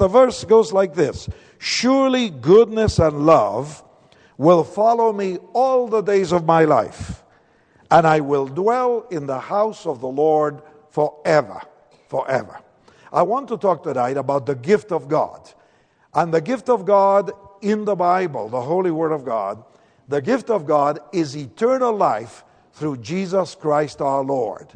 The verse goes like this Surely goodness and love will follow me all the days of my life, and I will dwell in the house of the Lord forever. Forever. I want to talk tonight about the gift of God. And the gift of God in the Bible, the Holy Word of God, the gift of God is eternal life through Jesus Christ our Lord.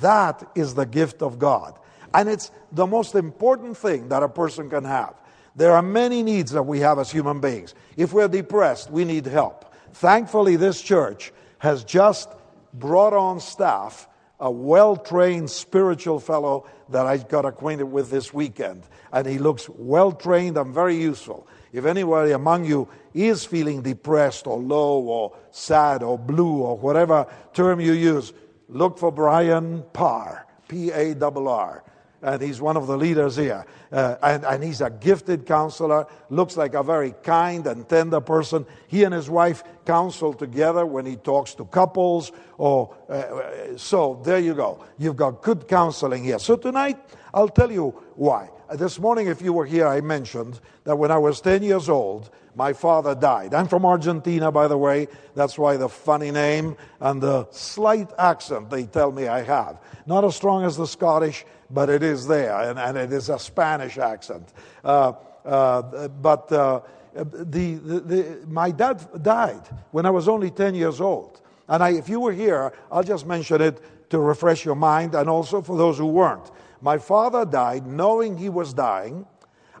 That is the gift of God. And it's the most important thing that a person can have. There are many needs that we have as human beings. If we're depressed, we need help. Thankfully, this church has just brought on staff a well trained spiritual fellow that I got acquainted with this weekend. And he looks well trained and very useful. If anybody among you is feeling depressed or low or sad or blue or whatever term you use, look for Brian Parr, P A R R and he's one of the leaders here. Uh, and, and he's a gifted counselor, looks like a very kind and tender person. He and his wife counsel together when he talks to couples. Or uh, so there you go. You've got good counseling here. So tonight, I'll tell you why. This morning, if you were here, I mentioned that when I was 10 years old, my father died. I'm from Argentina, by the way. That's why the funny name and the slight accent they tell me I have. Not as strong as the Scottish, but it is there, and, and it is a Spanish accent. Uh, uh, but uh, the, the, the, my dad died when I was only 10 years old. And I, if you were here, I'll just mention it to refresh your mind and also for those who weren't. My father died knowing he was dying,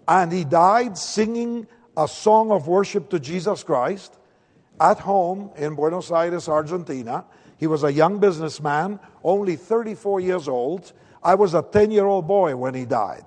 and he died singing a song of worship to Jesus Christ at home in Buenos Aires, Argentina. He was a young businessman, only 34 years old, I was a 10 year old boy when he died.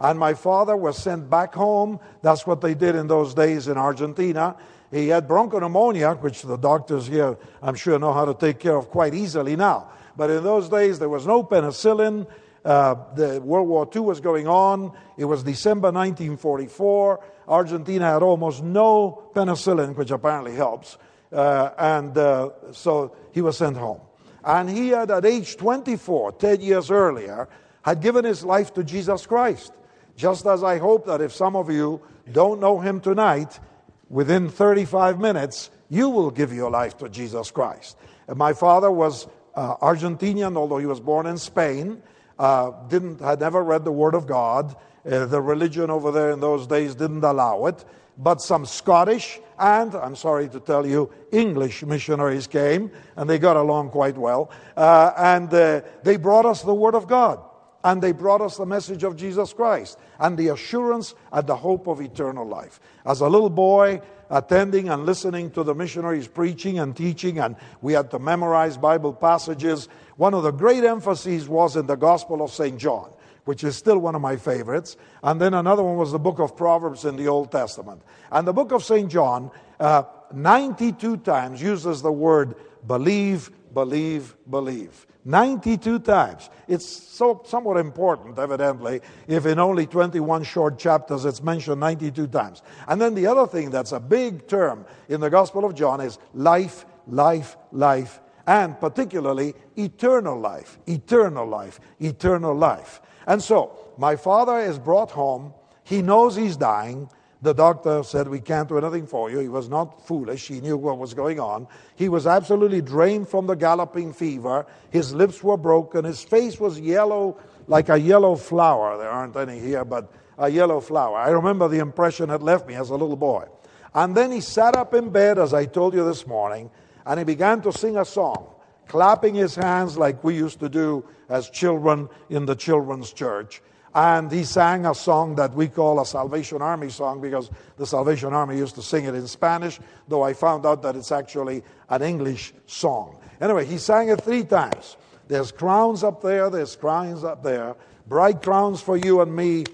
And my father was sent back home. That's what they did in those days in Argentina. He had bronchopneumonia, which the doctors here, I'm sure, know how to take care of quite easily now. But in those days, there was no penicillin. Uh, the World War II was going on. It was December 1944. Argentina had almost no penicillin, which apparently helps. Uh, and uh, so he was sent home. And he had, at age 24, 10 years earlier, had given his life to Jesus Christ. Just as I hope that if some of you don't know him tonight, within 35 minutes, you will give your life to Jesus Christ. And my father was uh, Argentinian, although he was born in Spain. Uh, didn't had never read the Word of God. Uh, the religion over there in those days didn't allow it but some Scottish and, I'm sorry to tell you, English missionaries came, and they got along quite well. Uh, and uh, they brought us the Word of God, and they brought us the message of Jesus Christ, and the assurance and the hope of eternal life. As a little boy, attending and listening to the missionaries preaching and teaching, and we had to memorize Bible passages. One of the great emphases was in the Gospel of St. John which is still one of my favorites. And then another one was the book of Proverbs in the Old Testament. And the book of St. John, uh, 92 times uses the word believe, believe, believe. 92 times. It's so somewhat important, evidently, if in only 21 short chapters it's mentioned 92 times. And then the other thing that's a big term in the Gospel of John is life, life, life, and particularly eternal life, eternal life, eternal life. And so, my father is brought home. He knows he's dying. The doctor said, We can't do anything for you. He was not foolish. He knew what was going on. He was absolutely drained from the galloping fever. His lips were broken. His face was yellow, like a yellow flower. There aren't any here, but a yellow flower. I remember the impression it left me as a little boy. And then he sat up in bed, as I told you this morning, and he began to sing a song clapping his hands like we used to do as children in the children's church. And he sang a song that we call a Salvation Army song because the Salvation Army used to sing it in Spanish, though I found out that it's actually an English song. Anyway, he sang it three times. There's crowns up there, there's crowns up there, bright crowns for you and me,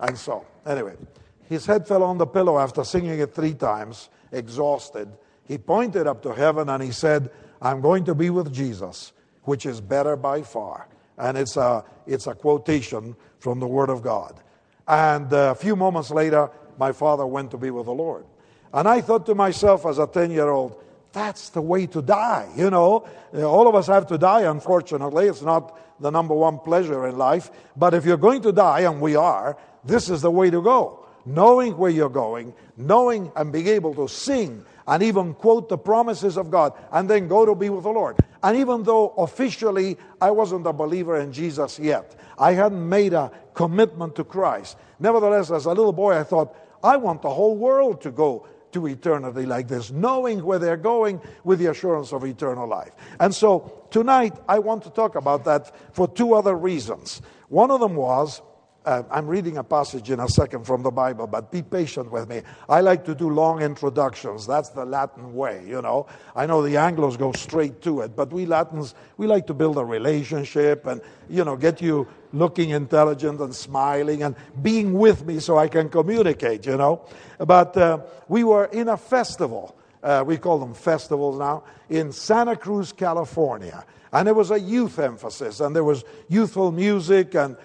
and so. Anyway, his head fell on the pillow after singing it three times, exhausted. He pointed up to heaven and he said, I'm going to be with Jesus, which is better by far. And it's a, it's a quotation from the Word of God. And uh, a few moments later, my father went to be with the Lord. And I thought to myself as a 10 year old, that's the way to die. You know, uh, all of us have to die, unfortunately. It's not the number one pleasure in life. But if you're going to die, and we are, this is the way to go. Knowing where you're going, knowing and being able to sing and even quote the promises of God and then go to be with the Lord. And even though officially I wasn't a believer in Jesus yet, I hadn't made a commitment to Christ. Nevertheless, as a little boy, I thought, I want the whole world to go to eternity like this, knowing where they're going with the assurance of eternal life. And so tonight, I want to talk about that for two other reasons. One of them was uh, I'm reading a passage in a second from the Bible, but be patient with me. I like to do long introductions. That's the Latin way, you know. I know the Anglos go straight to it, but we Latins, we like to build a relationship and, you know, get you looking intelligent and smiling and being with me so I can communicate, you know. But uh, we were in a festival. Uh, we call them festivals now in Santa Cruz, California. And there was a youth emphasis, and there was youthful music and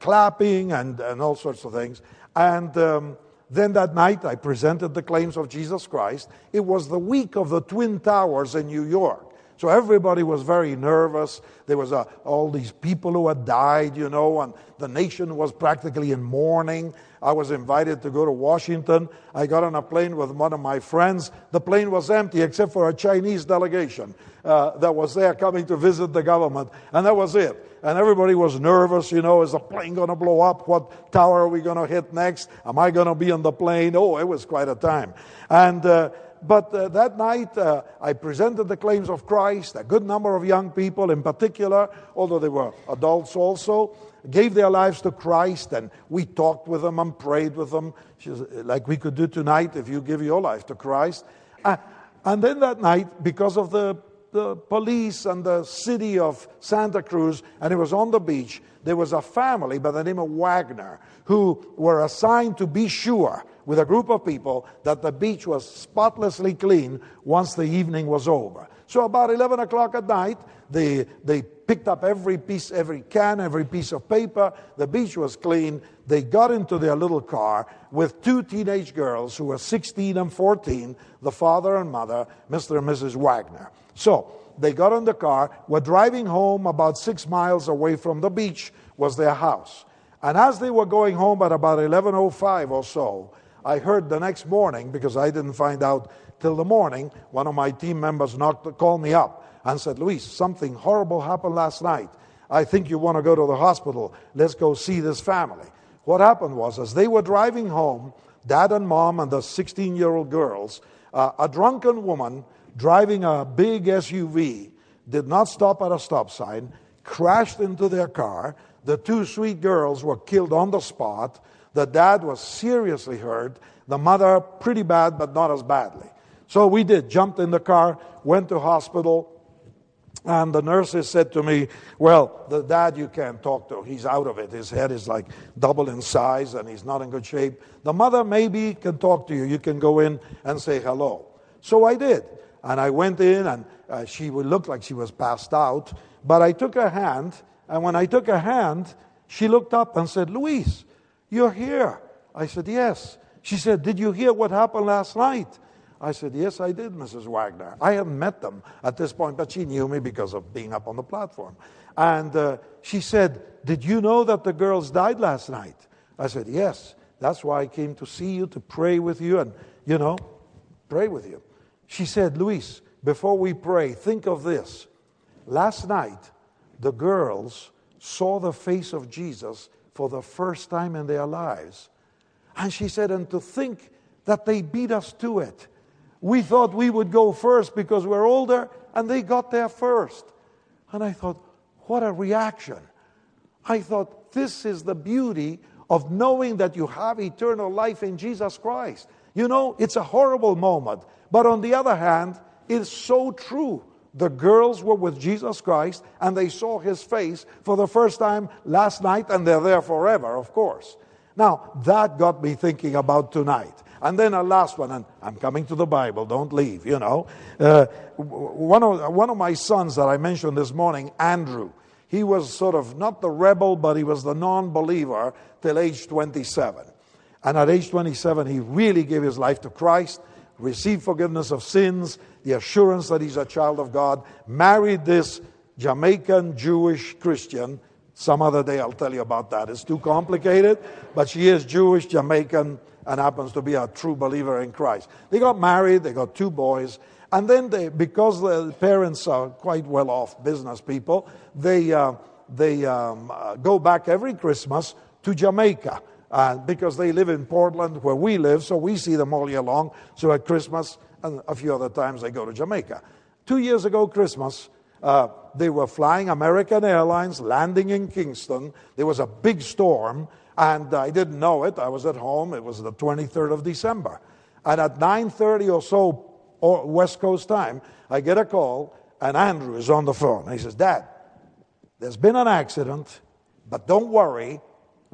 clapping and, and all sorts of things. And um, then that night, I presented the claims of Jesus Christ. It was the week of the Twin Towers in New York. So everybody was very nervous. There was uh, all these people who had died, you know, and the nation was practically in mourning. I was invited to go to Washington. I got on a plane with one of my friends. The plane was empty except for a Chinese delegation uh, that was there coming to visit the government. And that was it. And everybody was nervous, you know, is the plane going to blow up? What tower are we going to hit next? Am I going to be on the plane? Oh, it was quite a time. And, uh, but uh, that night, uh, I presented the claims of Christ. A good number of young people, in particular, although they were adults also, gave their lives to Christ, and we talked with them and prayed with them, like we could do tonight if you give your life to Christ. Uh, and then that night, because of the, the police and the city of Santa Cruz, and it was on the beach, there was a family by the name of Wagner who were assigned to be sure with a group of people that the beach was spotlessly clean once the evening was over. So about 11 o'clock at night, they, they picked up every piece, every can, every piece of paper. The beach was clean. They got into their little car with two teenage girls who were 16 and 14, the father and mother, Mr. and Mrs. Wagner. So they got in the car, were driving home about six miles away from the beach was their house. And as they were going home at about 11.05 or so, I heard the next morning, because I didn't find out till the morning, one of my team members knocked, called me up and said, Luis, something horrible happened last night. I think you want to go to the hospital. Let's go see this family. What happened was, as they were driving home, dad and mom and the 16 year old girls, uh, a drunken woman driving a big SUV did not stop at a stop sign, crashed into their car. The two sweet girls were killed on the spot. The dad was seriously hurt. The mother, pretty bad, but not as badly. So we did, jumped in the car, went to hospital, and the nurses said to me, Well, the dad you can't talk to. He's out of it. His head is like double in size and he's not in good shape. The mother maybe can talk to you. You can go in and say hello. So I did. And I went in and uh, she would look like she was passed out. But I took her hand. And when I took her hand, she looked up and said, Luis, you're here. I said, Yes. She said, Did you hear what happened last night? I said, Yes, I did, Mrs. Wagner. I hadn't met them at this point, but she knew me because of being up on the platform. And uh, she said, Did you know that the girls died last night? I said, Yes. That's why I came to see you, to pray with you, and, you know, pray with you. She said, Luis, before we pray, think of this. Last night, the girls saw the face of Jesus for the first time in their lives. And she said, and to think that they beat us to it. We thought we would go first because we're older, and they got there first. And I thought, what a reaction. I thought, this is the beauty of knowing that you have eternal life in Jesus Christ. You know, it's a horrible moment. But on the other hand, it's so true. The girls were with Jesus Christ and they saw his face for the first time last night, and they're there forever, of course. Now, that got me thinking about tonight. And then a last one, and I'm coming to the Bible, don't leave, you know. Uh, one, of, one of my sons that I mentioned this morning, Andrew, he was sort of not the rebel, but he was the non believer till age 27. And at age 27, he really gave his life to Christ, received forgiveness of sins, the assurance that he's a child of God, married this Jamaican Jewish Christian, Some other day I'll tell you about that. It's too complicated, but she is Jewish, Jamaican, and happens to be a true believer in Christ. They got married, they got two boys, and then they, because the parents are quite well off business people, they, uh, they um, uh, go back every Christmas to Jamaica. Uh, because they live in Portland where we live, so we see them all year long. So at Christmas and a few other times they go to Jamaica. Two years ago, Christmas, uh, they were flying American Airlines, landing in Kingston. There was a big storm, and I didn't know it. I was at home. It was the 23rd of December. And at 9.30 or so or West Coast time, I get a call, and Andrew is on the phone. He says, Dad, there's been an accident, but don't worry,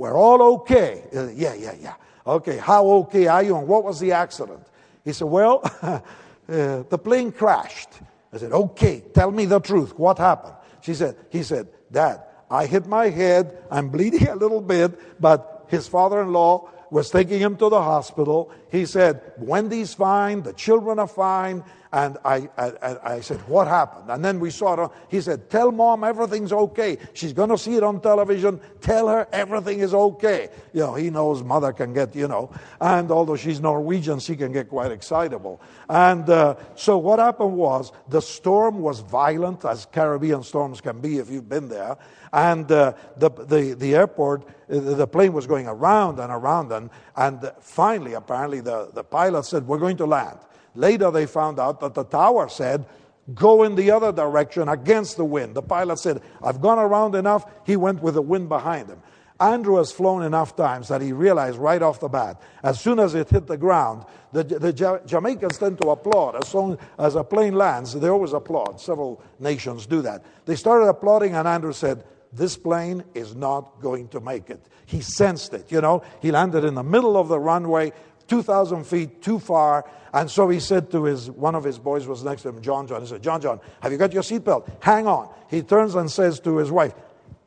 we're all okay. Uh, yeah, yeah, yeah. Okay, how okay are you, and what was the accident? He said, Well, uh, the plane crashed. I said, Okay, tell me the truth. What happened? She said, He said, Dad, I hit my head. I'm bleeding a little bit, but his father in law was taking him to the hospital. He said, Wendy's fine, the children are fine. And I, I, I said, What happened? And then we saw it. he said, Tell mom everything's okay. She's going to see it on television. Tell her everything is okay. You know, he knows mother can get, you know. And although she's Norwegian, she can get quite excitable. And uh, so what happened was the storm was violent, as Caribbean storms can be if you've been there. And uh, the, the, the airport, the plane was going around and around. And, and finally, apparently, the, the pilot said, We're going to land. Later, they found out that the tower said, Go in the other direction against the wind. The pilot said, I've gone around enough. He went with the wind behind him. Andrew has flown enough times that he realized right off the bat, as soon as it hit the ground, the, the Jamaicans tend to applaud. As soon as a plane lands, they always applaud. Several nations do that. They started applauding, and Andrew said, This plane is not going to make it. He sensed it, you know. He landed in the middle of the runway, 2,000 feet too far. And so he said to his, one of his boys was next to him, John John. He said, John John, have you got your seatbelt? Hang on. He turns and says to his wife,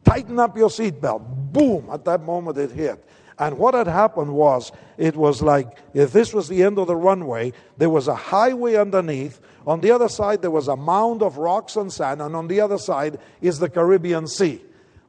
tighten up your seatbelt. Boom! At that moment it hit. And what had happened was, it was like if this was the end of the runway, there was a highway underneath. On the other side, there was a mound of rocks and sand, and on the other side is the Caribbean Sea.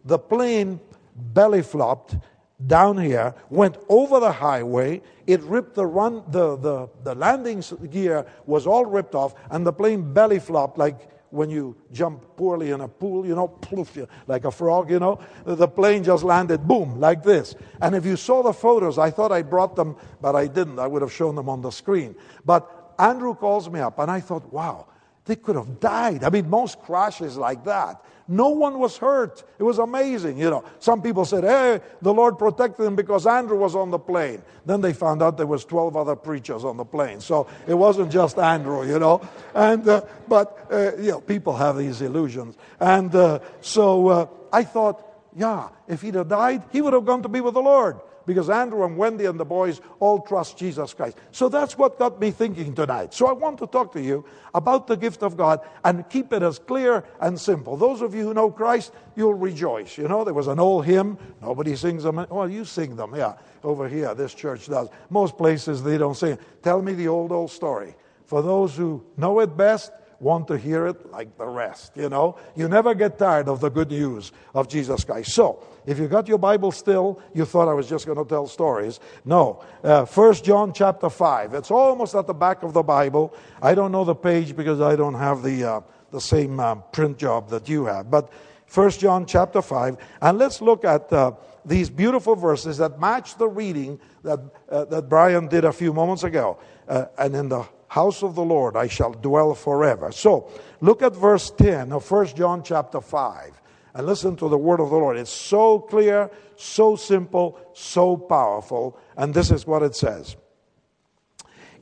The plane belly flopped down here, went over the highway. It ripped the run, the, the, the landing gear was all ripped off, and the plane belly flopped like when you jump poorly in a pool, you know, poof, like a frog, you know. The plane just landed, boom, like this. And if you saw the photos, I thought I brought them, but I didn't. I would have shown them on the screen. But Andrew calls me up, and I thought, wow, they could have died. I mean, most crashes like that. No one was hurt. It was amazing, you know. Some people said, "Hey, the Lord protected them because Andrew was on the plane." Then they found out there was 12 other preachers on the plane. So it wasn't just Andrew, you know. And uh, but uh, you know, people have these illusions. And uh, so uh, I thought, yeah, if he'd have died, he would have gone to be with the Lord because Andrew and Wendy and the boys all trust Jesus Christ. So that's what got me thinking tonight. So I want to talk to you about the gift of God and keep it as clear and simple. Those of you who know Christ, you'll rejoice. You know, there was an old hymn, nobody sings them. Well, you sing them, yeah, over here, this church does. Most places they don't sing. Tell me the old, old story. For those who know it best, want to hear it like the rest, you know? You never get tired of the good news of Jesus Christ. So, if you got your Bible still, you thought I was just going to tell stories. No. Uh, First John chapter 5. It's almost at the back of the Bible. I don't know the page because I don't have the, uh, the same um, print job that you have. But First John chapter 5. And let's look at uh, these beautiful verses that match the reading that, uh, that Brian did a few moments ago. Uh, and in the house of the Lord I shall dwell forever. So, look at verse 10 of 1 John chapter 5 and listen to the word of the Lord. It's so clear, so simple, so powerful. And this is what it says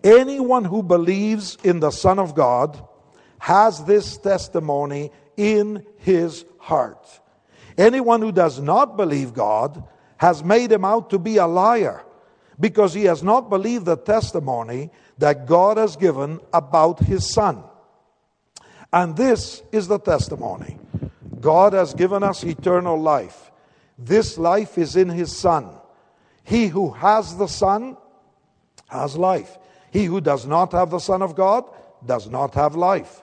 Anyone who believes in the Son of God has this testimony in his heart. Anyone who does not believe God has made him out to be a liar because he has not believed the testimony that God has given about his Son. And this is the testimony God has given us eternal life. This life is in his Son. He who has the Son has life. He who does not have the Son of God does not have life.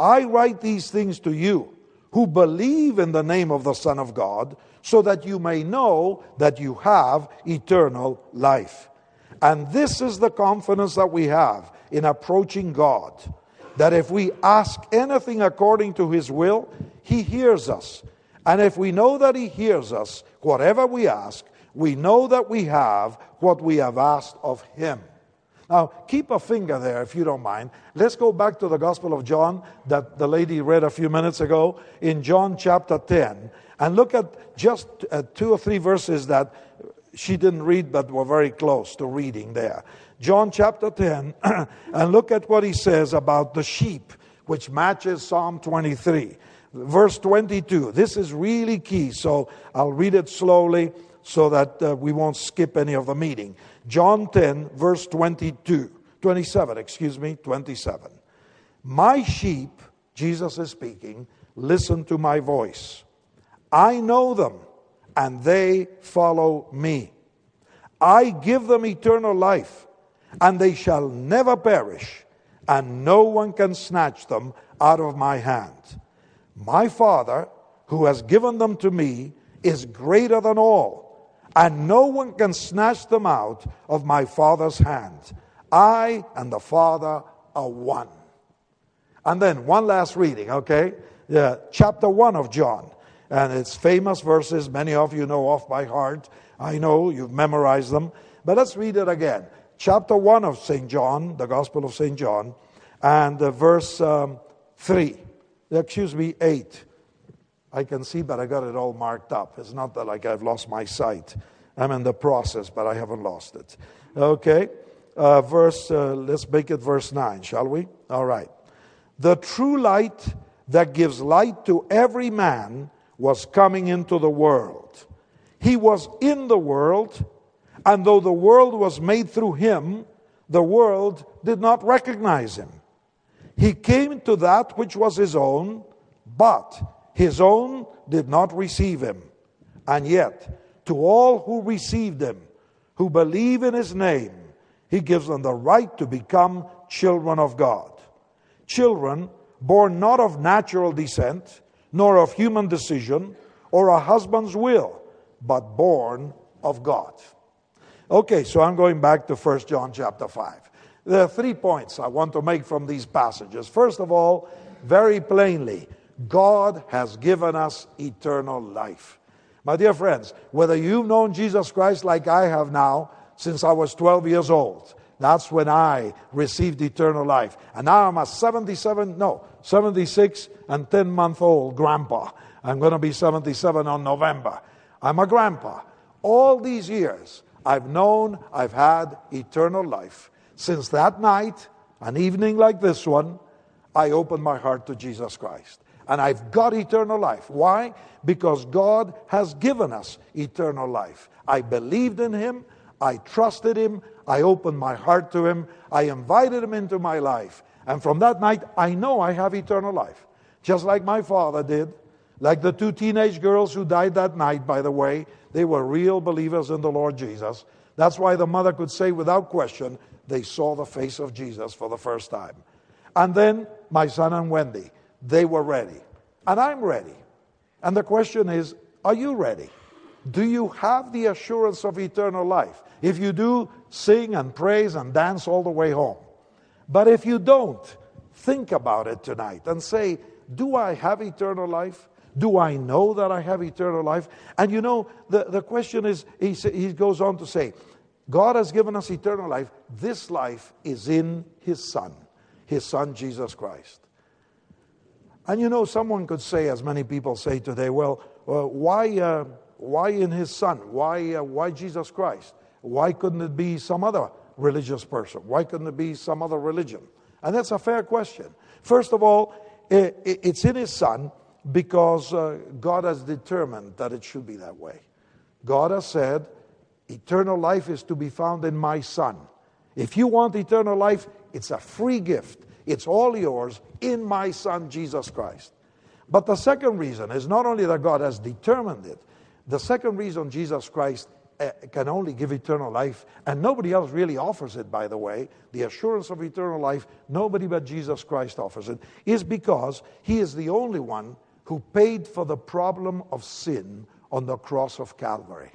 I write these things to you who believe in the name of the Son of God, so that you may know that you have eternal life. And this is the confidence that we have in approaching God that if we ask anything according to His will, He hears us. And if we know that He hears us, whatever we ask, we know that we have what we have asked of Him. Now, keep a finger there if you don't mind. Let's go back to the Gospel of John that the lady read a few minutes ago in John chapter 10 and look at just uh, two or three verses that she didn't read but were very close to reading there. John chapter 10 and look at what he says about the sheep, which matches Psalm 23. Verse 22. This is really key, so I'll read it slowly so that uh, we won't skip any of the meeting. John 10, verse 22, 27, excuse me, 27. My sheep, Jesus is speaking, listen to my voice. I know them, and they follow me. I give them eternal life, and they shall never perish, and no one can snatch them out of my hand. My Father, who has given them to me, is greater than all and no one can snatch them out of my Father's hand. I and the Father are one. And then one last reading, okay? Yeah, chapter 1 of John. And it's famous verses, many of you know off by heart. I know you've memorized them. But let's read it again. Chapter 1 of St. John, the Gospel of St. John, and uh, verse um, 3. Excuse me, 8. I can see, but I got it all marked up. It's not that like I've lost my sight. I'm in the process, but I haven't lost it. Okay, uh, verse. Uh, let's make it verse nine, shall we? All right. The true light that gives light to every man was coming into the world. He was in the world, and though the world was made through him, the world did not recognize him. He came to that which was his own, but his own did not receive him. And yet, to all who received him, who believe in his name, he gives them the right to become children of God. Children born not of natural descent, nor of human decision, or a husband's will, but born of God. Okay, so I'm going back to 1 John chapter 5. There are three points I want to make from these passages. First of all, very plainly, God has given us eternal life. My dear friends, whether you've known Jesus Christ like I have now since I was 12 years old, that's when I received eternal life. And now I'm a 77, no, 76 and 10 month old grandpa. I'm going to be 77 on November. I'm a grandpa. All these years, I've known I've had eternal life. Since that night, an evening like this one, I opened my heart to Jesus Christ and I've got eternal life. Why? Because God has given us eternal life. I believed in Him, I trusted Him, I opened my heart to Him, I invited Him into my life. And from that night, I know I have eternal life. Just like my father did. Like the two teenage girls who died that night, by the way, they were real believers in the Lord Jesus. That's why the mother could say without question, they saw the face of Jesus for the first time. And then my son and Wendy they were ready. And I'm ready. And the question is are you ready? Do you have the assurance of eternal life? If you do, sing and praise and dance all the way home. But if you don't, think about it tonight and say, Do I have eternal life? Do I know that I have eternal life? And you know, the, the question is, he, he goes on to say, God has given us eternal life. This life is in His Son, His Son Jesus Christ. And you know, someone could say, as many people say today, well, uh, why, uh, why in his son? Why, uh, why Jesus Christ? Why couldn't it be some other religious person? Why couldn't it be some other religion? And that's a fair question. First of all, it's in his son because uh, God has determined that it should be that way. God has said, eternal life is to be found in my son. If you want eternal life, it's a free gift. It's all yours in my Son, Jesus Christ. But the second reason is not only that God has determined it, the second reason Jesus Christ uh, can only give eternal life, and nobody else really offers it, by the way, the assurance of eternal life, nobody but Jesus Christ offers it, is because He is the only one who paid for the problem of sin on the cross of Calvary.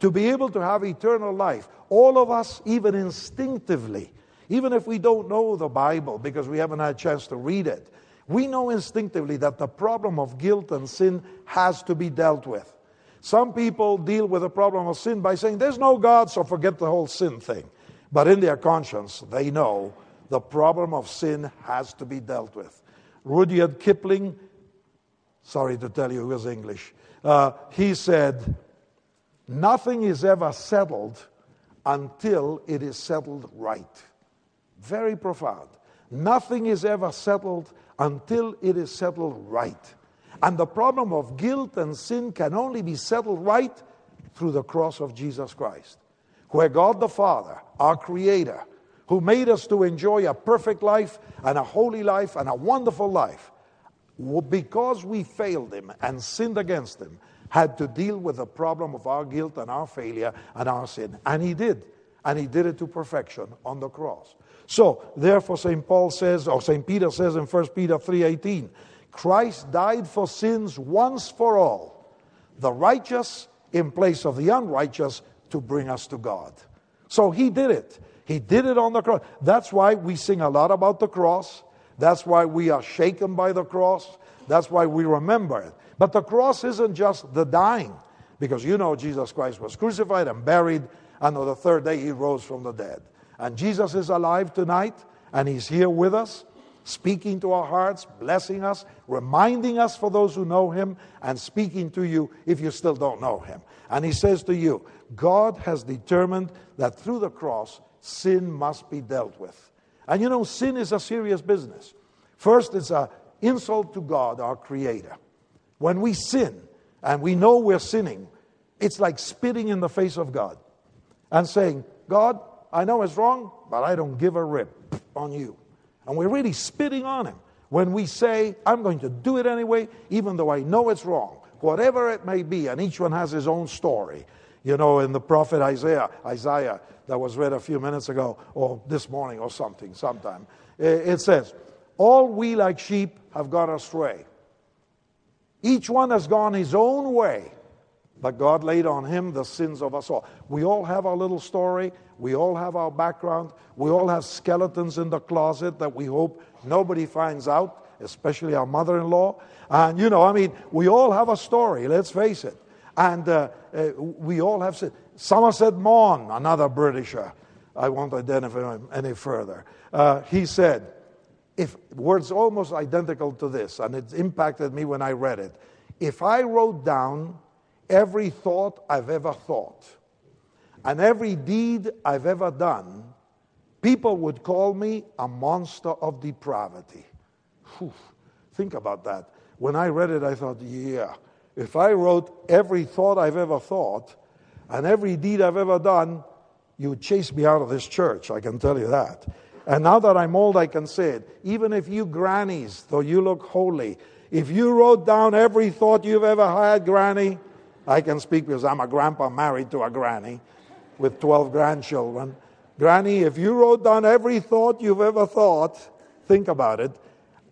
To be able to have eternal life, all of us, even instinctively, even if we don't know the Bible because we haven't had a chance to read it, we know instinctively that the problem of guilt and sin has to be dealt with. Some people deal with the problem of sin by saying, There's no God, so forget the whole sin thing. But in their conscience, they know the problem of sin has to be dealt with. Rudyard Kipling, sorry to tell you, he was English, uh, he said, Nothing is ever settled until it is settled right. Very profound. Nothing is ever settled until it is settled right. And the problem of guilt and sin can only be settled right through the cross of Jesus Christ, where God the Father, our Creator, who made us to enjoy a perfect life and a holy life and a wonderful life, because we failed Him and sinned against Him, had to deal with the problem of our guilt and our failure and our sin. And He did. And He did it to perfection on the cross. So, therefore, St. Paul says, or St. Peter says in 1 Peter 3.18, Christ died for sins once for all, the righteous in place of the unrighteous to bring us to God. So he did it. He did it on the cross. That's why we sing a lot about the cross. That's why we are shaken by the cross. That's why we remember it. But the cross isn't just the dying, because you know Jesus Christ was crucified and buried, and on the third day he rose from the dead. And Jesus is alive tonight, and He's here with us, speaking to our hearts, blessing us, reminding us for those who know Him, and speaking to you if you still don't know Him. And He says to you, God has determined that through the cross, sin must be dealt with. And you know, sin is a serious business. First, it's an insult to God, our Creator. When we sin and we know we're sinning, it's like spitting in the face of God and saying, God, I know it's wrong, but I don't give a rip on you. And we're really spitting on him when we say, I'm going to do it anyway, even though I know it's wrong, whatever it may be. And each one has his own story. You know, in the prophet Isaiah, Isaiah, that was read a few minutes ago, or this morning, or something, sometime, it says, All we like sheep have gone astray. Each one has gone his own way. But God laid on him the sins of us all. We all have our little story. We all have our background. We all have skeletons in the closet that we hope nobody finds out, especially our mother in law. And, you know, I mean, we all have a story, let's face it. And uh, uh, we all have. said, Somerset Maugham, another Britisher, I won't identify him any further, uh, he said, if words almost identical to this, and it impacted me when I read it. If I wrote down every thought I've ever thought and every deed I've ever done, people would call me a monster of depravity. Whew. Think about that. When I read it, I thought, yeah, if I wrote every thought I've ever thought and every deed I've ever done, you would chase me out of this church, I can tell you that. And now that I'm old, I can say it. Even if you grannies, though you look holy, if you wrote down every thought you've ever had, granny, I can speak because I'm a grandpa married to a granny with 12 grandchildren. Granny, if you wrote down every thought you've ever thought, think about it,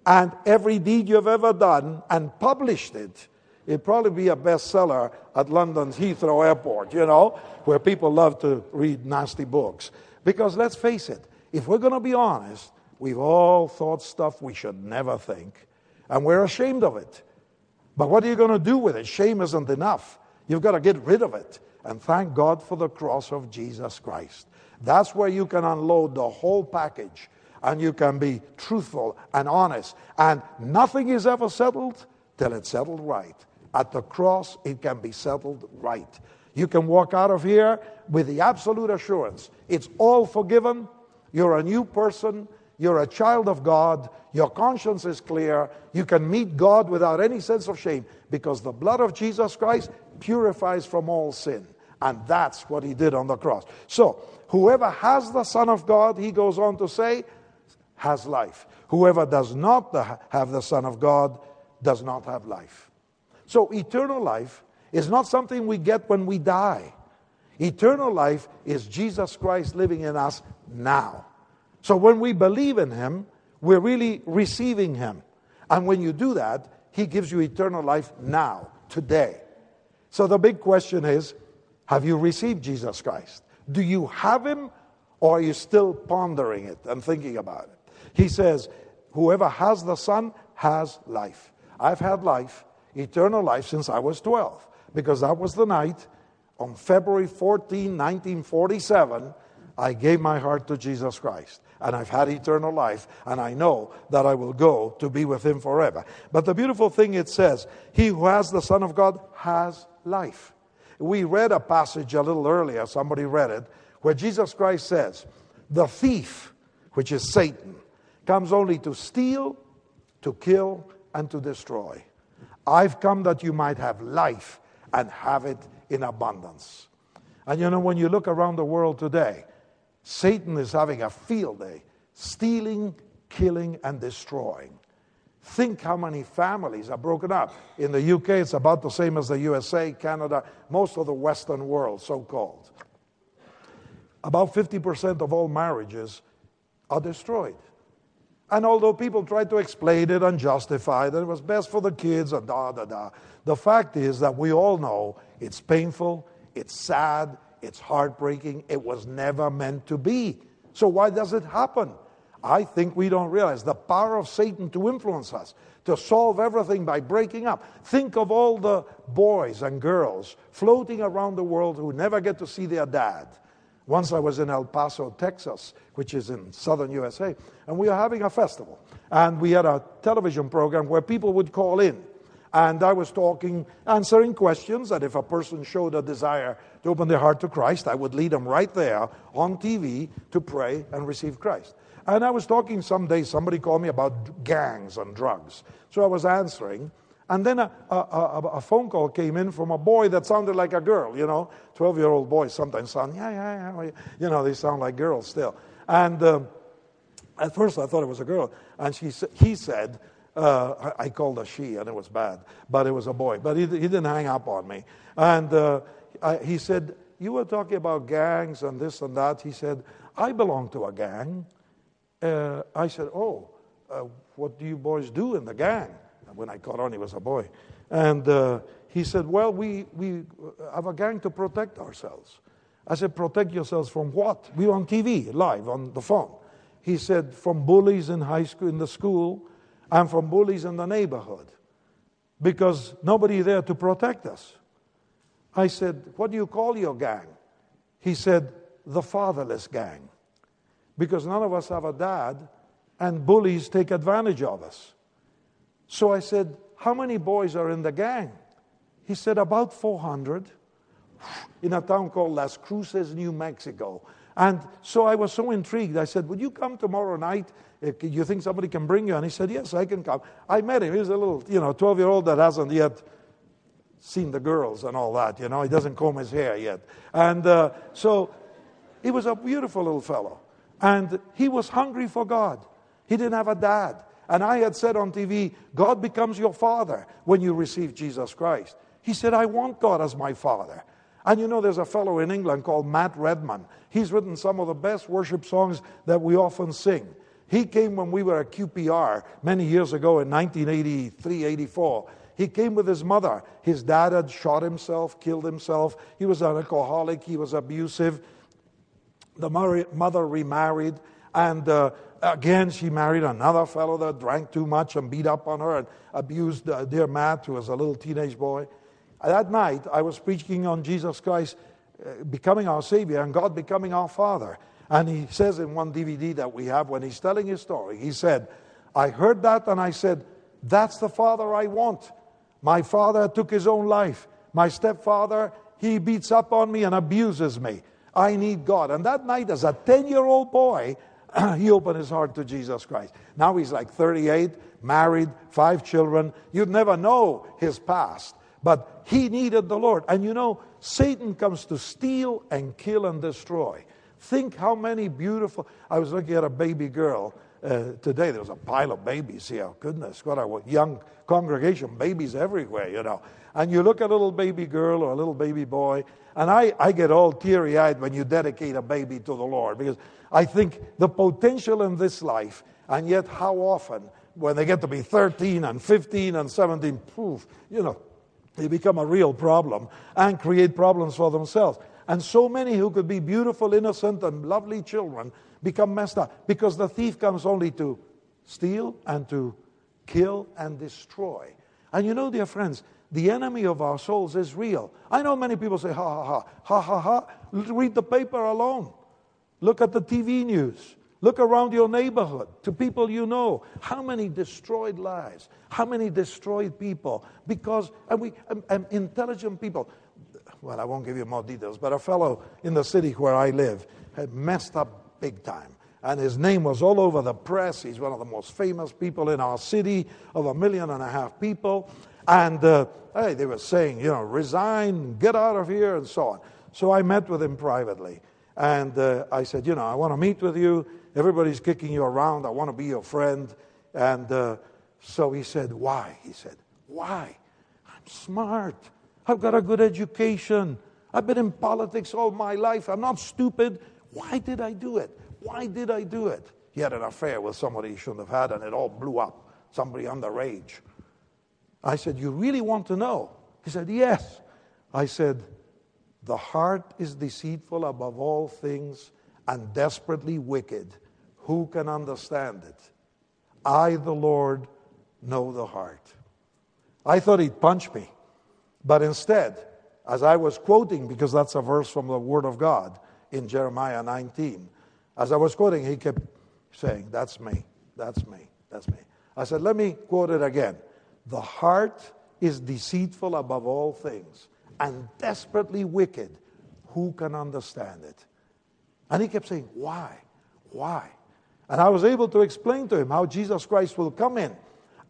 and every deed you've ever done and published it, it'd probably be a bestseller at London's Heathrow Airport, you know, where people love to read nasty books. Because let's face it, if we're going to be honest, we've all thought stuff we should never think, and we're ashamed of it. But what are you going to do with it? Shame isn't enough. You've got to get rid of it. And thank God for the cross of Jesus Christ. That's where you can unload the whole package and you can be truthful and honest. And nothing is ever settled till it's settled right. At the cross, it can be settled right. You can walk out of here with the absolute assurance it's all forgiven. You're a new person. You're a child of God. Your conscience is clear. You can meet God without any sense of shame because the blood of Jesus Christ purifies from all sin. And that's what he did on the cross. So, whoever has the Son of God, he goes on to say, has life. Whoever does not have the Son of God does not have life. So, eternal life is not something we get when we die. Eternal life is Jesus Christ living in us now. So, when we believe in him, we're really receiving him. And when you do that, He gives you eternal life now, today. So the big question is have you received Jesus Christ? Do you have him or are you still pondering it and thinking about it? He says, Whoever has the Son has life. I've had life, eternal life, since I was 12, because that was the night on February 14, 1947, I gave my heart to Jesus Christ. And I've had eternal life, and I know that I will go to be with Him forever. But the beautiful thing it says, He who has the Son of God has life. We read a passage a little earlier, somebody read it, where Jesus Christ says, The thief, which is Satan, comes only to steal, to kill, and to destroy. I've come that you might have life and have it in abundance. And you know, when you look around the world today, Satan is having a field day, stealing, killing, and destroying. Think how many families are broken up. In the UK, it's about the same as the USA, Canada, most of the Western world, so called. About 50% of all marriages are destroyed. And although people try to explain it and justify that it was best for the kids and da da da, the fact is that we all know it's painful, it's sad, it's heartbreaking, it was never meant to be. So why does it happen? I think we don't realize the power of Satan to influence us, to solve everything by breaking up. Think of all the boys and girls floating around the world who never get to see their dad. Once I was in El Paso, Texas, which is in southern USA, and we were having a festival. And we had a television program where people would call in and I was talking, answering questions that if a person showed a desire to open their heart to Christ, I would lead them right there on TV to pray and receive Christ. And I was talking someday, somebody called me about gangs and drugs. So I was answering. And then a, a, a, a, phone call came in from a boy that sounded like a girl, you know. 12 year old boys sometimes sound, yeah, yeah, yeah. You know, they sound like girls still. And um, at first I thought it was a girl. And she, he said, uh, I called her she, and it was bad, but it was a boy. But he, he didn't hang up on me. And uh, I, he said, You were talking about gangs and this and that. He said, I belong to a gang. Uh, I said, Oh, uh, what do you boys do in the gang? When I caught on, he was a boy. And uh, he said, Well, we, we have a gang to protect ourselves. I said, Protect yourselves from what? We were on TV, live, on the phone. He said, From bullies in high school, in the school I'm from bullies in the neighborhood because nobody there to protect us. I said, What do you call your gang? He said, The fatherless gang. Because none of us have a dad and bullies take advantage of us. So I said, How many boys are in the gang? He said, About 400 in a town called Las Cruces, New Mexico. And so I was so intrigued. I said, Would you come tomorrow night? You think somebody can bring you? And he said, Yes, I can come. I met him. He's a little, you know, 12 year old that hasn't yet seen the girls and all that, you know. He doesn't comb his hair yet. And uh, so he was a beautiful little fellow. And he was hungry for God. He didn't have a dad. And I had said on TV, God becomes your father when you receive Jesus Christ. He said, I want God as my father. And you know, there's a fellow in England called Matt Redman. He's written some of the best worship songs that we often sing. He came when we were at QPR many years ago in 1983 84. He came with his mother. His dad had shot himself, killed himself. He was an alcoholic, he was abusive. The mother remarried, and uh, again, she married another fellow that drank too much and beat up on her and abused uh, dear Matt, who was a little teenage boy. That night, I was preaching on Jesus Christ uh, becoming our Savior and God becoming our Father. And he says in one DVD that we have, when he's telling his story, he said, I heard that and I said, That's the Father I want. My father took his own life. My stepfather, he beats up on me and abuses me. I need God. And that night, as a 10 year old boy, he opened his heart to Jesus Christ. Now he's like 38, married, five children. You'd never know his past. But he needed the Lord. And you know, Satan comes to steal and kill and destroy. Think how many beautiful. I was looking at a baby girl uh, today. There was a pile of babies here. Goodness, what a young congregation, babies everywhere, you know. And you look at a little baby girl or a little baby boy, and I, I get all teary eyed when you dedicate a baby to the Lord because I think the potential in this life, and yet how often when they get to be 13 and 15 and 17, poof, you know, they become a real problem and create problems for themselves. And so many who could be beautiful, innocent, and lovely children become messed up because the thief comes only to steal and to kill and destroy. And you know, dear friends, the enemy of our souls is real. I know many people say, ha ha ha, ha ha ha. Read the paper alone. Look at the TV news. Look around your neighborhood to people you know. How many destroyed lives? How many destroyed people? Because, and we, and, and intelligent people, well, I won't give you more details, but a fellow in the city where I live had messed up big time. And his name was all over the press. He's one of the most famous people in our city of a million and a half people. And uh, hey, they were saying, you know, resign, get out of here, and so on. So I met with him privately. And uh, I said, you know, I want to meet with you. Everybody's kicking you around. I want to be your friend. And uh, so he said, Why? He said, Why? I'm smart. I've got a good education. I've been in politics all my life. I'm not stupid. Why did I do it? Why did I do it? He had an affair with somebody he shouldn't have had, and it all blew up. Somebody underage. I said, You really want to know? He said, Yes. I said, The heart is deceitful above all things and desperately wicked. Who can understand it? I, the Lord, know the heart. I thought he'd punch me, but instead, as I was quoting, because that's a verse from the Word of God in Jeremiah 19, as I was quoting, he kept saying, That's me, that's me, that's me. I said, Let me quote it again. The heart is deceitful above all things and desperately wicked. Who can understand it? And he kept saying, Why? Why? And I was able to explain to him how Jesus Christ will come in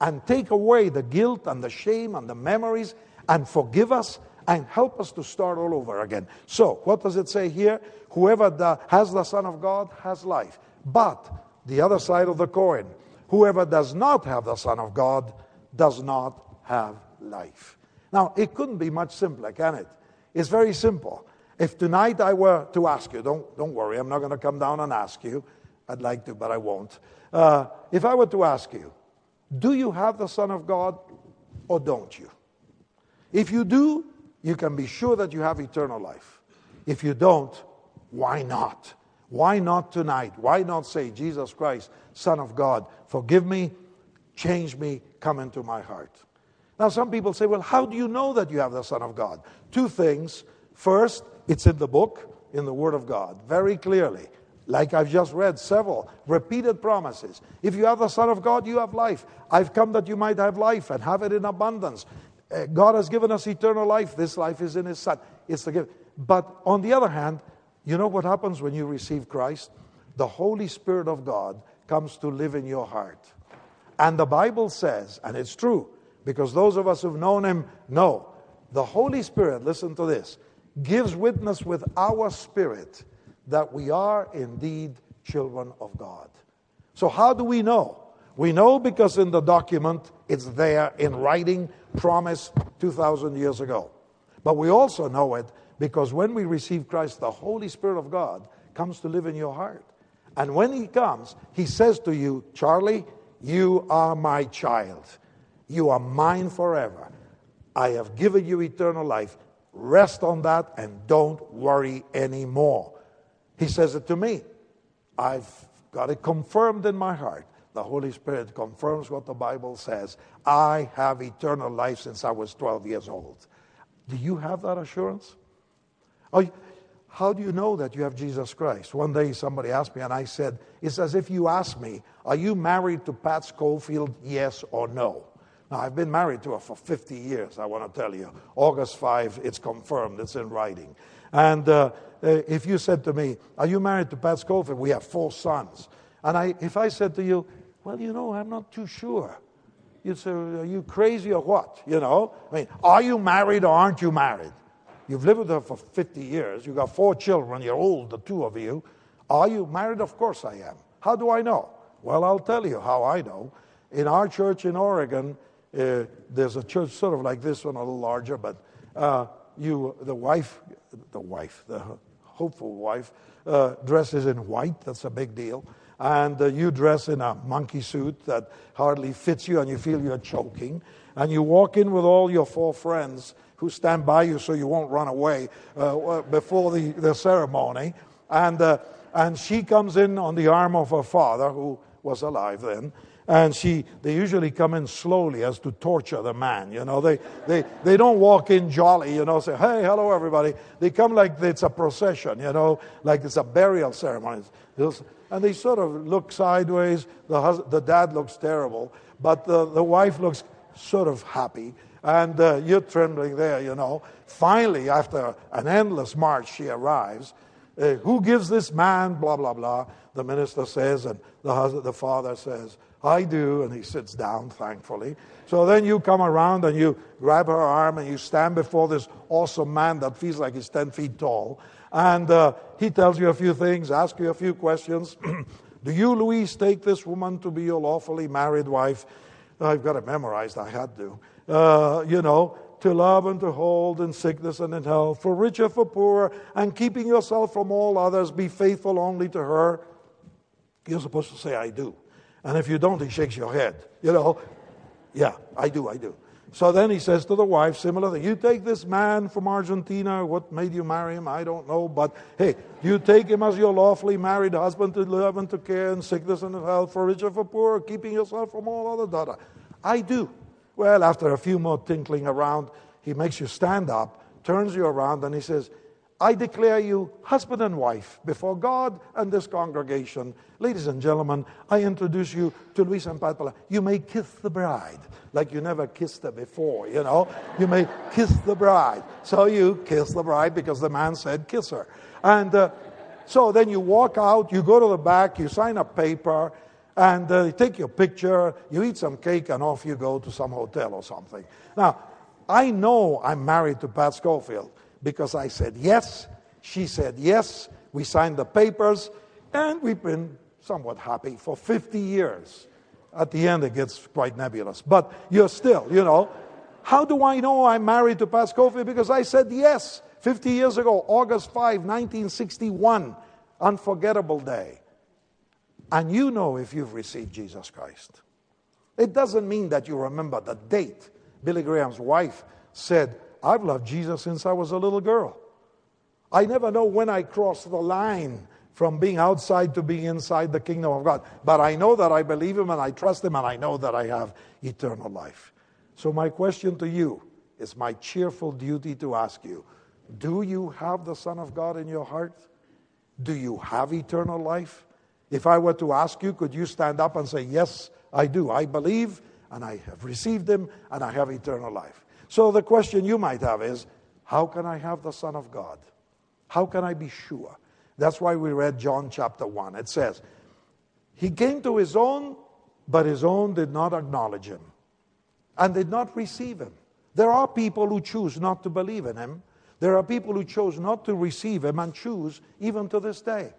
and take away the guilt and the shame and the memories and forgive us and help us to start all over again. So, what does it say here? Whoever the, has the Son of God has life. But the other side of the coin, whoever does not have the Son of God does not have life. Now, it couldn't be much simpler, can it? It's very simple. If tonight I were to ask you, don't, don't worry, I'm not going to come down and ask you. I'd like to, but I won't. Uh, if I were to ask you, do you have the Son of God or don't you? If you do, you can be sure that you have eternal life. If you don't, why not? Why not tonight? Why not say, Jesus Christ, Son of God, forgive me, change me, come into my heart? Now, some people say, well, how do you know that you have the Son of God? Two things. First, it's in the book, in the Word of God, very clearly. Like I've just read several repeated promises. If you have the Son of God, you have life. I've come that you might have life and have it in abundance. Uh, God has given us eternal life. This life is in His Son. It's the gift. But on the other hand, you know what happens when you receive Christ? The Holy Spirit of God comes to live in your heart. And the Bible says, and it's true, because those of us who've known Him know, the Holy Spirit, listen to this, gives witness with our spirit that we are indeed children of God. So, how do we know? We know because in the document it's there in writing, promised 2,000 years ago. But we also know it because when we receive Christ, the Holy Spirit of God comes to live in your heart. And when He comes, He says to you, Charlie, you are my child. You are mine forever. I have given you eternal life. Rest on that and don't worry anymore. He says it to me. I've got it confirmed in my heart. The Holy Spirit confirms what the Bible says. I have eternal life since I was 12 years old. Do you have that assurance? Oh, how do you know that you have Jesus Christ? One day somebody asked me, and I said, It's as if you asked me, Are you married to Pat Scofield? Yes or no? Now, I've been married to her for 50 years, I want to tell you. August 5, it's confirmed, it's in writing. And uh, uh, if you said to me, Are you married to Pat Scofield? We have four sons. And I, if I said to you, Well, you know, I'm not too sure. You'd say, Are you crazy or what? You know? I mean, are you married or aren't you married? You've lived with her for 50 years. You've got four children. You're old, the two of you. Are you married? Of course I am. How do I know? Well, I'll tell you how I know. In our church in Oregon, uh, there's a church sort of like this one, a little larger, but uh, you, the wife, the wife, the hopeful wife, uh, dresses in white. That's a big deal. and uh, you dress in a monkey suit that hardly fits you and you feel you're choking, and you walk in with all your four friends who stand by you so you won't run away uh, uh before the, the ceremony, and, uh, and she comes in on the arm of her father, who was alive then, and she they usually come in slowly as to torture the man you know. They they they don't walk in jolly you know say hey hello everybody. They come like it's a procession you know like it's a burial ceremony. And they sort of look sideways. The the dad looks terrible but the, the wife looks sort of happy and uh, you're trembling there you know finally after an endless march she arrives uh, who gives this man blah blah blah the minister says and the husband the father says I do. And he sits down, thankfully. So then you come around and you grab her arm and you stand before this awesome man that feels like he's 10 feet tall. And uh, he tells you a few things, asks you a few questions. do you, Luis, take this woman to be your lawfully married wife? I've got it memorized, I had to. Uh, you know, to love and to hold in sickness and in health, for rich or for poor, and keeping yourself from all others, be faithful only to her. You're supposed to say, I do. And if you don't, he shakes your head. You know, yeah, I do, I do. So then he says to the wife, similar thing. You take this man from Argentina. What made you marry him? I don't know. But hey, you take him as your lawfully married husband to love and to care in sickness and in health, for rich or for poor, keeping yourself from all other daughter. I do. Well, after a few more tinkling around, he makes you stand up, turns you around, and he says, I declare you husband and wife before God and this congregation. Ladies and gentlemen, I introduce you to Luis and Pat You may kiss the bride like you never kissed her before, you know. You may kiss the bride. So you kiss the bride because the man said kiss her. And uh, so then you walk out, you go to the back, you sign a paper, and uh, you take your picture, you eat some cake, and off you go to some hotel or something. Now, I know I'm married to Pat Scofield because I said yes. She said yes. We signed the papers, and we've been somewhat happy for 50 years. At the end, it gets quite nebulous, but you're still, you know. How do I know I'm married to Pat Scofield? Because I said yes 50 years ago, August 5, 1961, unforgettable day. And you know if you've received Jesus Christ. It doesn't mean that you remember the date. Billy Graham's wife said, I've loved Jesus since I was a little girl. I never know when I crossed the line from being outside to being inside the kingdom of God. But I know that I believe Him and I trust Him and I know that I have eternal life. So, my question to you is my cheerful duty to ask you Do you have the Son of God in your heart? Do you have eternal life? If I were to ask you, could you stand up and say, Yes, I do. I believe and I have received Him and I have eternal life. So the question you might have is how can I have the Son of God? How can I be sure? That's why we read John chapter 1. It says, He came to His own, but His own did not acknowledge Him and did not receive Him. There are people who choose not to believe in Him. There are people who chose not to receive Him and choose even to this day.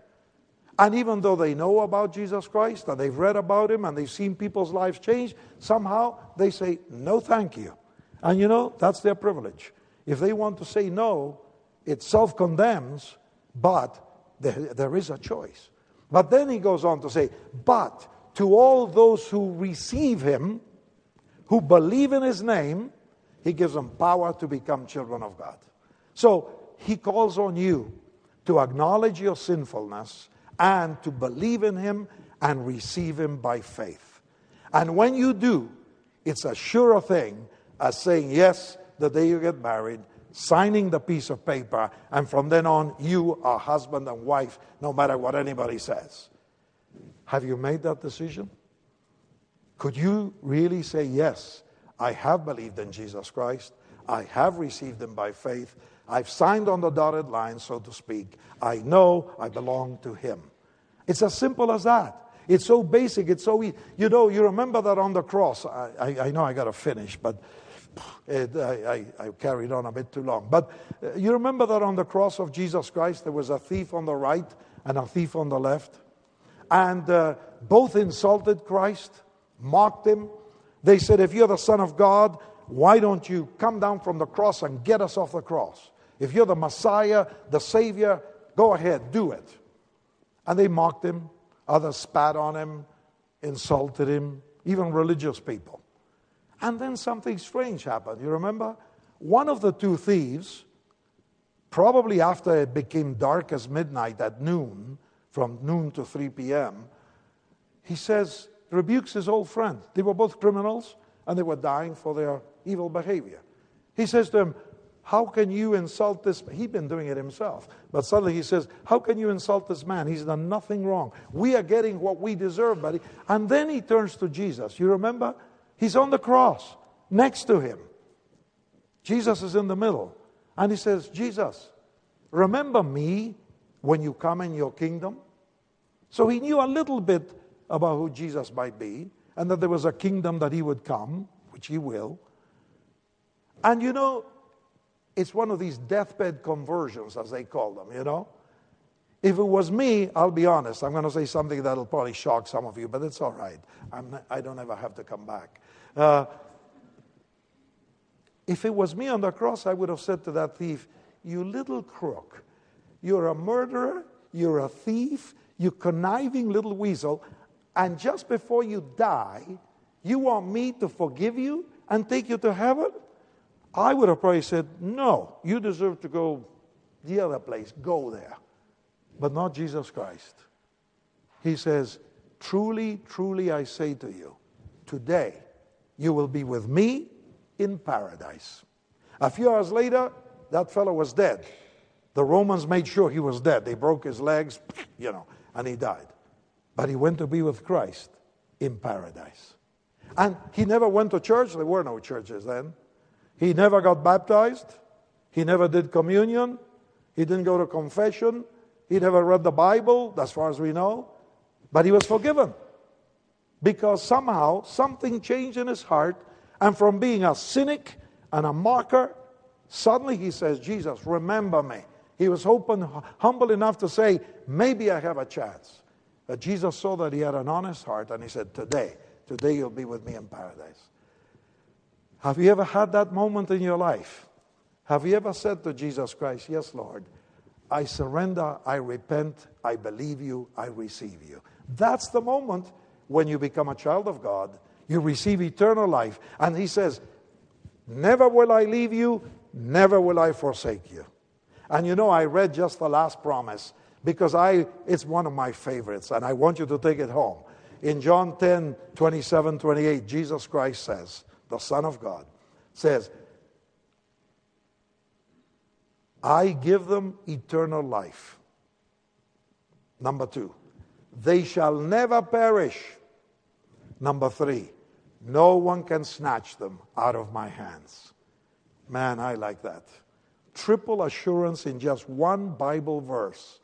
And even though they know about Jesus Christ and they've read about Him and they've seen people's lives change, somehow they say, No, thank you. And you know, that's their privilege. If they want to say no, it self condemns, but there, there is a choice. But then he goes on to say, but to all those who receive him, who believe in his name, he gives them power to become children of God. So he calls on you to acknowledge your sinfulness and to believe in him and receive him by faith. And when you do, it's a sure thing as saying yes the day you get married, signing the piece of paper, and from then on, you are husband and wife, no matter what anybody says. Have you made that decision? Could you really say, Yes, I have believed in Jesus Christ, I have received Him by faith, I've signed on the dotted line, so to speak, I know I belong to Him? It's as simple as that. It's so basic. It's so easy. You know, you remember that on the cross. I, I, I know I got to finish, but it, I, I, carried on a bit too long. But uh, you remember that on the cross of Jesus Christ, there was a thief on the right and a thief on the left. And uh, both insulted Christ, mocked him. They said, If you're the Son of God, why don't you come down from the cross and get us off the cross? If you're the Messiah, the Savior, go ahead, do it. And they mocked him Others spat on him, insulted him, even religious people. And then something strange happened. You remember? One of the two thieves, probably after it became dark as midnight at noon, from noon to 3 p.m., he says, rebukes his old friend. They were both criminals and they were dying for their evil behavior. He says to him, How can you insult this? He'd been doing it himself. But suddenly he says, How can you insult this man? He's done nothing wrong. We are getting what we deserve, buddy. And then he turns to Jesus. You remember? He's on the cross next to him. Jesus is in the middle. And he says, Jesus, remember me when you come in your kingdom? So he knew a little bit about who Jesus might be and that there was a kingdom that he would come, which he will. And you know, it's one of these deathbed conversions, as they call them, you know. If it was me, I'll be honest, I'm going to say something that'll probably shock some of you, but it's all right. I'm not, I don't ever have to come back. Uh, if it was me on the cross, I would have said to that thief, You little crook, you're a murderer, you're a thief, you conniving little weasel, and just before you die, you want me to forgive you and take you to heaven? I would have probably said, No, you deserve to go the other place. Go there. But not Jesus Christ. He says, Truly, truly, I say to you, today you will be with me in paradise. A few hours later, that fellow was dead. The Romans made sure he was dead. They broke his legs, you know, and he died. But he went to be with Christ in paradise. And he never went to church. There were no churches then. He never got baptized. He never did communion. He didn't go to confession. He never read the Bible, as far as we know. But he was forgiven. Because somehow something changed in his heart. And from being a cynic and a mocker, suddenly he says, Jesus, remember me. He was open, humble enough to say, maybe I have a chance. But Jesus saw that he had an honest heart and he said, Today, today you'll be with me in paradise. Have you ever had that moment in your life? Have you ever said to Jesus Christ, Yes, Lord, I surrender, I repent, I believe you, I receive you? That's the moment when you become a child of God. You receive eternal life. And he says, Never will I leave you, never will I forsake you. And you know, I read just the last promise because I, it's one of my favorites, and I want you to take it home. In John 10 27, 28, Jesus Christ says, the Son of God, says, I give them eternal life. Number two, they shall never perish. Number three, no one can snatch them out of my hands. Man, I like that. Triple assurance in just one Bible verse.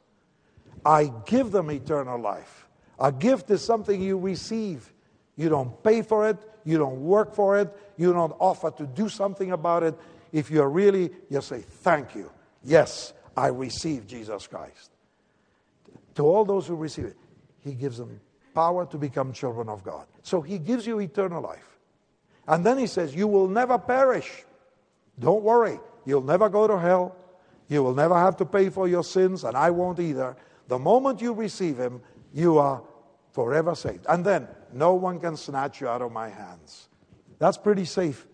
I give them eternal life. A gift is something you receive. You don't pay for it, you don't work for it, you don't offer to do something about it. If you're really, you say, Thank you. Yes, I receive Jesus Christ. To all those who receive it, He gives them power to become children of God. So He gives you eternal life. And then He says, You will never perish. Don't worry, you'll never go to hell. You will never have to pay for your sins, and I won't either. The moment you receive Him, you are forever saved. And then no one can snatch you out of my hands. That's pretty safe.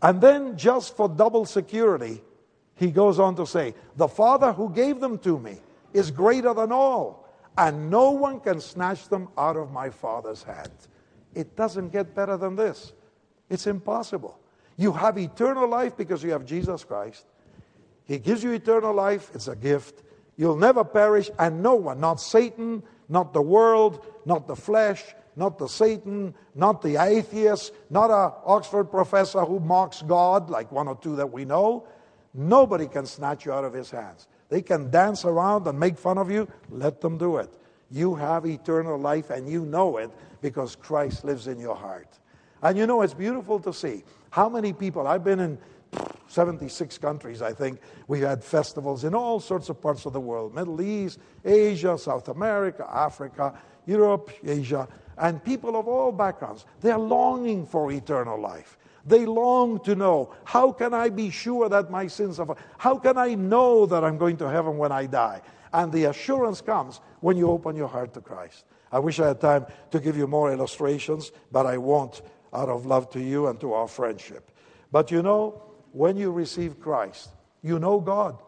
And then, just for double security, he goes on to say, The Father who gave them to me is greater than all, and no one can snatch them out of my Father's hand. It doesn't get better than this. It's impossible. You have eternal life because you have Jesus Christ. He gives you eternal life, it's a gift. You'll never perish, and no one, not Satan, not the world, not the flesh, not the Satan, not the atheist, not a Oxford professor who mocks God, like one or two that we know. Nobody can snatch you out of his hands. They can dance around and make fun of you. Let them do it. You have eternal life and you know it because Christ lives in your heart. And you know, it's beautiful to see how many people, I've been in 76 countries, I think. We've had festivals in all sorts of parts of the world Middle East, Asia, South America, Africa, Europe, Asia, and people of all backgrounds. They're longing for eternal life. They long to know how can I be sure that my sins are. How can I know that I'm going to heaven when I die? And the assurance comes when you open your heart to Christ. I wish I had time to give you more illustrations, but I won't out of love to you and to our friendship. But you know, when you receive Christ, you know God.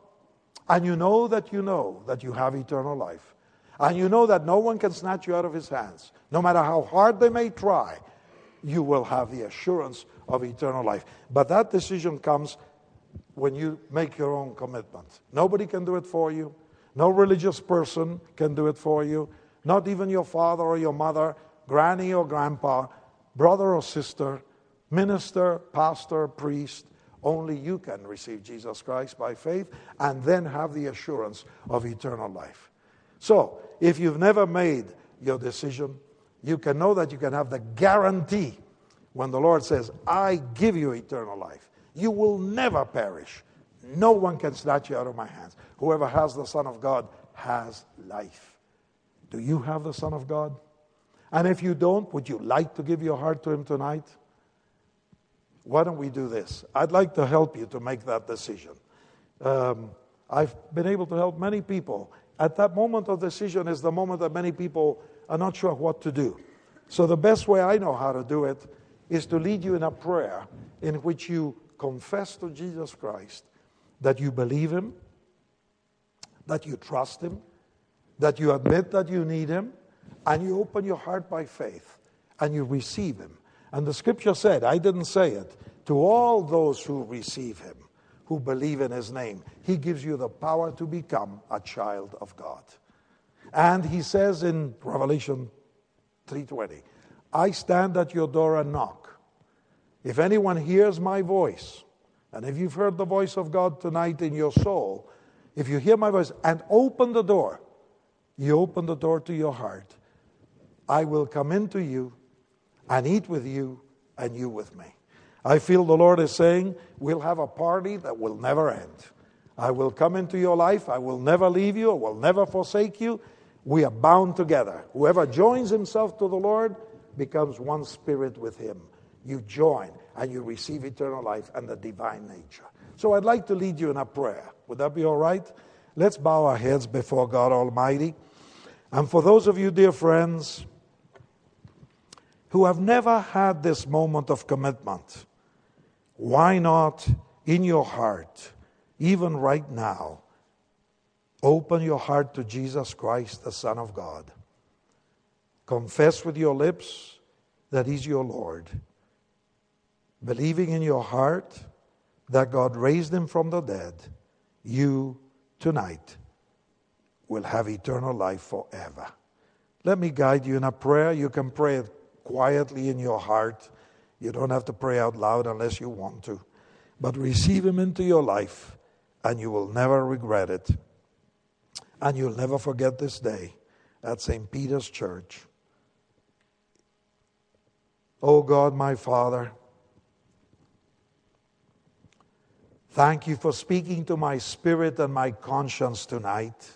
And you know that you know that you have eternal life. And you know that no one can snatch you out of his hands. No matter how hard they may try, you will have the assurance of eternal life. But that decision comes when you make your own commitment. Nobody can do it for you. No religious person can do it for you. Not even your father or your mother, granny or grandpa, brother or sister, minister, pastor, priest. Only you can receive Jesus Christ by faith and then have the assurance of eternal life. So, if you've never made your decision, you can know that you can have the guarantee when the Lord says, I give you eternal life. You will never perish. No one can snatch you out of my hands. Whoever has the Son of God has life. Do you have the Son of God? And if you don't, would you like to give your heart to Him tonight? Why don't we do this? I'd like to help you to make that decision. Um, I've been able to help many people. At that moment of decision is the moment that many people are not sure what to do. So, the best way I know how to do it is to lead you in a prayer in which you confess to Jesus Christ that you believe Him, that you trust Him, that you admit that you need Him, and you open your heart by faith and you receive Him. And the scripture said, I didn't say it, to all those who receive Him, who believe in His name, He gives you the power to become a child of God. And He says in Revelation 3:20, I stand at your door and knock. If anyone hears my voice, and if you've heard the voice of God tonight in your soul, if you hear my voice and open the door, you open the door to your heart, I will come into you and eat with you and you with me. I feel the Lord is saying, We'll have a party that will never end. I will come into your life. I will never leave you. I will never forsake you. We are bound together. Whoever joins himself to the Lord becomes one spirit with him. You join and you receive eternal life and the divine nature. So I'd like to lead you in a prayer. Would that be all right? Let's bow our heads before God Almighty. And for those of you, dear friends, who have never had this moment of commitment, why not in your heart, even right now, open your heart to Jesus Christ, the Son of God? Confess with your lips that He's your Lord believing in your heart that God raised him from the dead, you tonight will have eternal life forever. Let me guide you in a prayer. You can pray it quietly in your heart. You don't have to pray out loud unless you want to. But receive him into your life, and you will never regret it. And you'll never forget this day at St. Peter's Church. Oh God, my Father, Thank you for speaking to my spirit and my conscience tonight.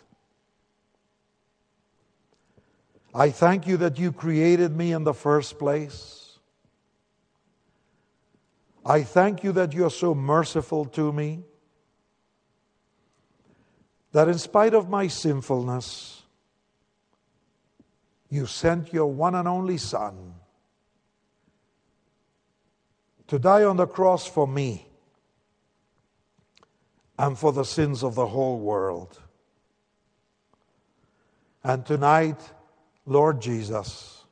I thank you that you created me in the first place. I thank you that you're so merciful to me. That in spite of my sinfulness, you sent your one and only Son to die on the cross for me and for the sins of the whole world. And tonight, Lord Jesus,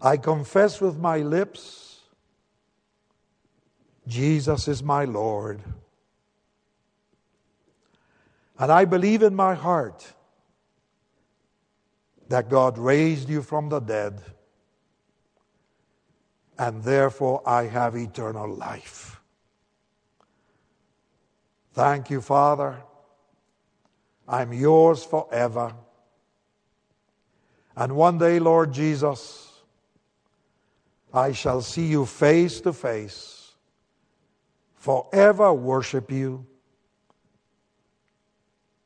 I confess with my lips, Jesus is my Lord. And I believe in my heart that God raised you from the dead, and therefore I have eternal life. Thank you, Father. I'm yours forever. And one day, Lord Jesus, I shall see you face to face, forever worship you.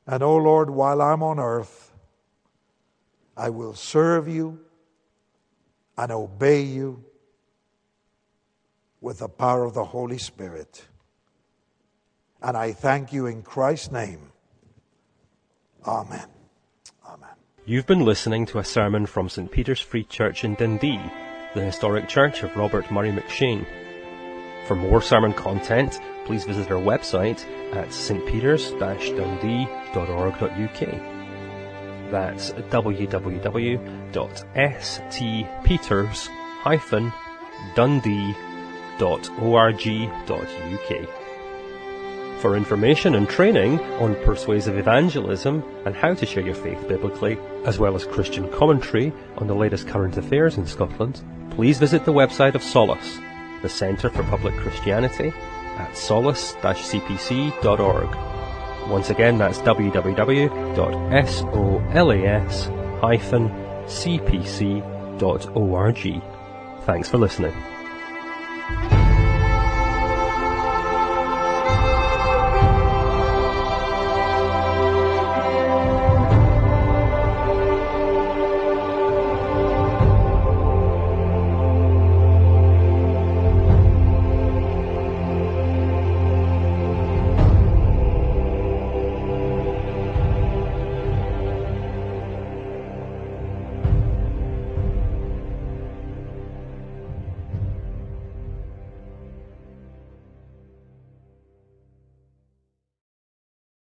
And, oh Lord, while I'm on earth, I will serve you and obey you with the power of the Holy Spirit. And I thank you in Christ's name. Amen. Amen. You've been listening to a sermon from St. Peter's Free Church in Dundee, the historic church of Robert Murray M'Cheyne. For more sermon content, please visit our website at stpeters-dundee.org.uk. That's www.stpeters-dundee.org.uk. For information and training on persuasive evangelism and how to share your faith biblically, as well as Christian commentary on the latest current affairs in Scotland, please visit the website of Solas, the Centre for Public Christianity, at solas-cpc.org. Once again, that's www.solas-cpc.org. Thanks for listening.